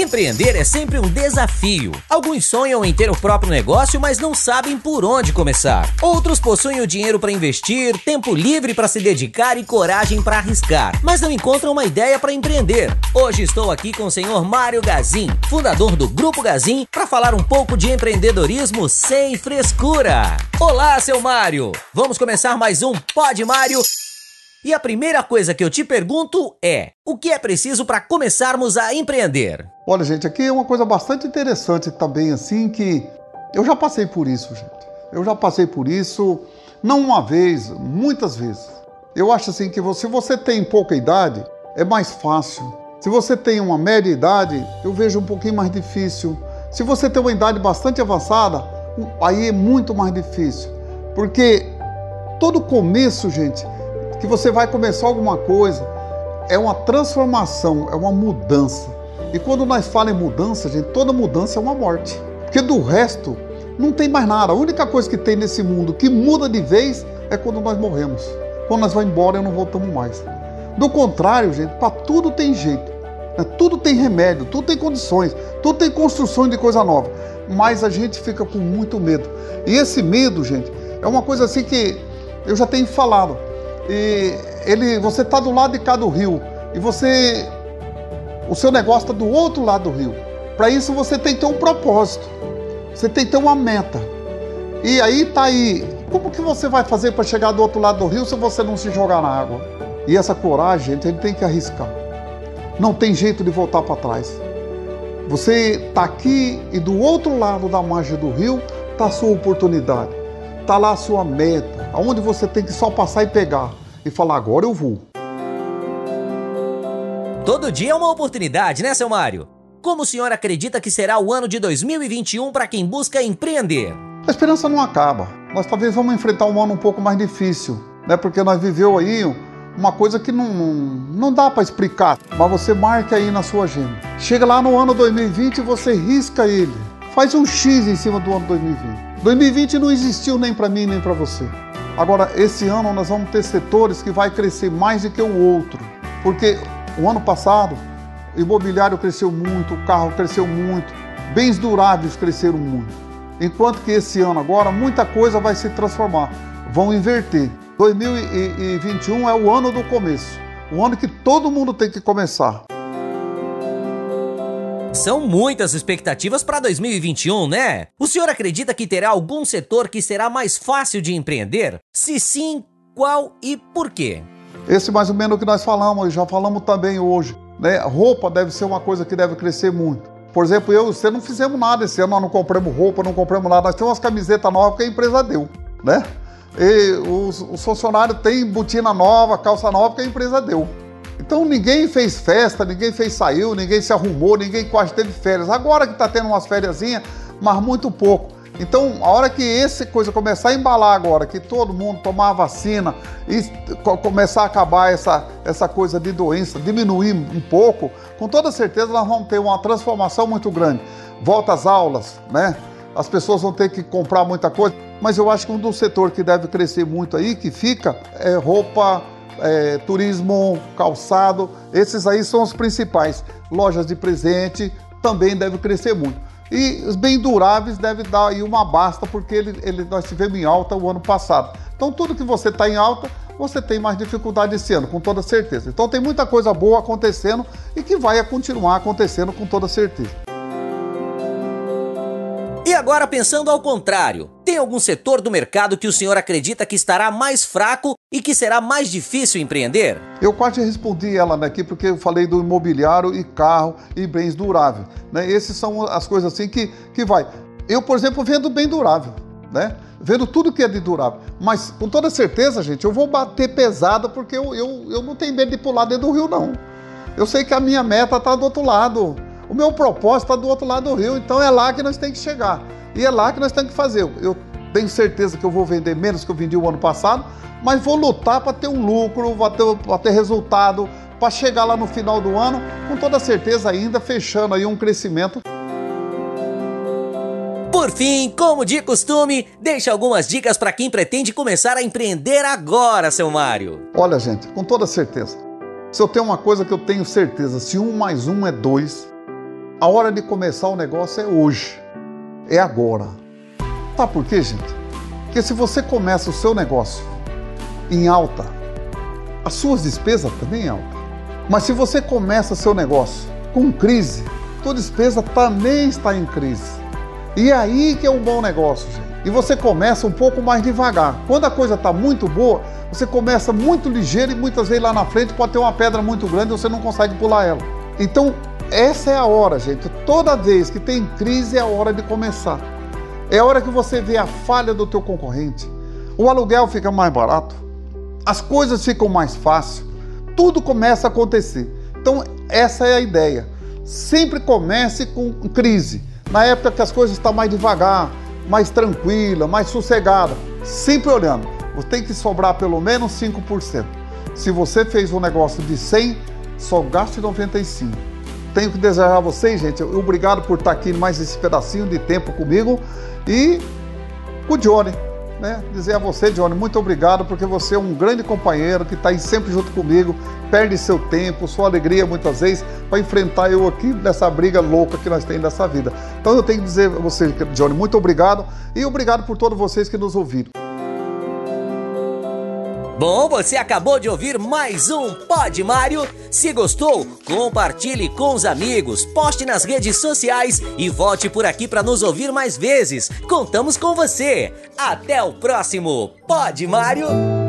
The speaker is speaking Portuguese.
Empreender é sempre um desafio. Alguns sonham em ter o próprio negócio, mas não sabem por onde começar. Outros possuem o dinheiro para investir, tempo livre para se dedicar e coragem para arriscar, mas não encontram uma ideia para empreender. Hoje estou aqui com o senhor Mário Gazin, fundador do Grupo Gazin, para falar um pouco de empreendedorismo sem frescura. Olá, seu Mário! Vamos começar mais um Pod Mário e a primeira coisa que eu te pergunto é: o que é preciso para começarmos a empreender? Olha, gente, aqui é uma coisa bastante interessante também, assim, que eu já passei por isso, gente. Eu já passei por isso, não uma vez, muitas vezes. Eu acho assim que se você tem pouca idade, é mais fácil. Se você tem uma média idade, eu vejo um pouquinho mais difícil. Se você tem uma idade bastante avançada, aí é muito mais difícil. Porque todo começo, gente, que você vai começar alguma coisa, é uma transformação, é uma mudança. E quando nós falamos em mudança, gente, toda mudança é uma morte. Porque do resto, não tem mais nada. A única coisa que tem nesse mundo que muda de vez é quando nós morremos. Quando nós vamos embora e não voltamos mais. Do contrário, gente, para tudo tem jeito. Né? Tudo tem remédio, tudo tem condições, tudo tem construção de coisa nova. Mas a gente fica com muito medo. E esse medo, gente, é uma coisa assim que eu já tenho falado e ele, você está do lado de cá do rio e você, o seu negócio está do outro lado do rio. Para isso você tem que ter um propósito, você tem que ter uma meta. E aí tá aí, como que você vai fazer para chegar do outro lado do rio se você não se jogar na água? E essa coragem, gente, a gente tem que arriscar. Não tem jeito de voltar para trás. Você está aqui e do outro lado da margem do rio está a sua oportunidade, está lá a sua meta, aonde você tem que só passar e pegar e falar: agora eu vou. Todo dia é uma oportunidade, né, seu Mário? Como o senhor acredita que será o ano de 2021 para quem busca empreender? A esperança não acaba. Nós talvez vamos enfrentar um ano um pouco mais difícil, né? Porque nós viveu aí uma coisa que não, não, não dá para explicar, mas você marca aí na sua agenda. Chega lá no ano 2020 e você risca ele. Faz um X em cima do ano 2020. 2020 não existiu nem para mim nem para você. Agora, esse ano nós vamos ter setores que vai crescer mais do que o outro, porque o ano passado o imobiliário cresceu muito, o carro cresceu muito, bens duráveis cresceram muito. Enquanto que esse ano agora muita coisa vai se transformar, vão inverter. 2021 é o ano do começo, o ano que todo mundo tem que começar. São muitas expectativas para 2021, né? O senhor acredita que terá algum setor que será mais fácil de empreender? Se sim, qual e por quê? Esse mais ou menos o que nós falamos, já falamos também hoje. Né? Roupa deve ser uma coisa que deve crescer muito. Por exemplo, eu e você não fizemos nada esse ano, nós não compramos roupa, não compramos nada. Nós temos umas camisetas novas que a empresa deu, né? E os, os funcionários têm botina nova, calça nova que a empresa deu. Então ninguém fez festa, ninguém fez saiu, ninguém se arrumou, ninguém quase teve férias. Agora que está tendo umas férias, mas muito pouco. Então, a hora que essa coisa começar a embalar agora, que todo mundo tomar a vacina e começar a acabar essa, essa coisa de doença, diminuir um pouco, com toda certeza nós vamos ter uma transformação muito grande. Volta às aulas, né? As pessoas vão ter que comprar muita coisa, mas eu acho que um dos setores que deve crescer muito aí, que fica, é roupa, é, turismo, calçado, esses aí são os principais. Lojas de presente também deve crescer muito. E os bem duráveis deve dar aí uma basta, porque ele, ele, nós tivemos em alta o ano passado. Então, tudo que você está em alta, você tem mais dificuldade esse ano, com toda certeza. Então, tem muita coisa boa acontecendo e que vai continuar acontecendo com toda certeza. E agora pensando ao contrário, tem algum setor do mercado que o senhor acredita que estará mais fraco e que será mais difícil empreender? Eu quase respondi ela aqui porque eu falei do imobiliário e carro e bens duráveis. Né? Essas são as coisas assim que, que vai. Eu, por exemplo, vendo bem durável, né? Vendo tudo que é de durável. Mas com toda certeza, gente, eu vou bater pesada porque eu, eu, eu não tenho medo de pular dentro do rio, não. Eu sei que a minha meta está do outro lado. O meu propósito está do outro lado do rio, então é lá que nós temos que chegar. E é lá que nós temos que fazer. Eu tenho certeza que eu vou vender menos que eu vendi o ano passado, mas vou lutar para ter um lucro, para ter, ter resultado, para chegar lá no final do ano, com toda certeza ainda fechando aí um crescimento. Por fim, como de costume, deixa algumas dicas para quem pretende começar a empreender agora, seu Mário. Olha, gente, com toda certeza. Se eu tenho uma coisa que eu tenho certeza, se um mais um é dois, A hora de começar o negócio é hoje, é agora. Sabe por quê, gente? Porque se você começa o seu negócio em alta, as suas despesas também alta. Mas se você começa seu negócio com crise, sua despesa também está em crise. E é aí que é um bom negócio, gente. E você começa um pouco mais devagar. Quando a coisa está muito boa, você começa muito ligeiro e muitas vezes lá na frente pode ter uma pedra muito grande e você não consegue pular ela. Então, essa é a hora, gente. Toda vez que tem crise é a hora de começar. É a hora que você vê a falha do teu concorrente. O aluguel fica mais barato, as coisas ficam mais fáceis, tudo começa a acontecer. Então, essa é a ideia. Sempre comece com crise. Na época que as coisas estão mais devagar, mais tranquila, mais sossegada, sempre olhando. Você tem que sobrar pelo menos 5%. Se você fez um negócio de 100, só gaste 95. Tenho que desejar a vocês, gente, obrigado por estar aqui mais esse pedacinho de tempo comigo e o Johnny, né? Dizer a você, Johnny, muito obrigado porque você é um grande companheiro que está aí sempre junto comigo, perde seu tempo, sua alegria muitas vezes para enfrentar eu aqui nessa briga louca que nós temos nessa vida. Então eu tenho que dizer a você, Johnny, muito obrigado e obrigado por todos vocês que nos ouviram. Bom, você acabou de ouvir mais um Pod Mário. Se gostou, compartilhe com os amigos, poste nas redes sociais e volte por aqui para nos ouvir mais vezes. Contamos com você. Até o próximo Pod Mário.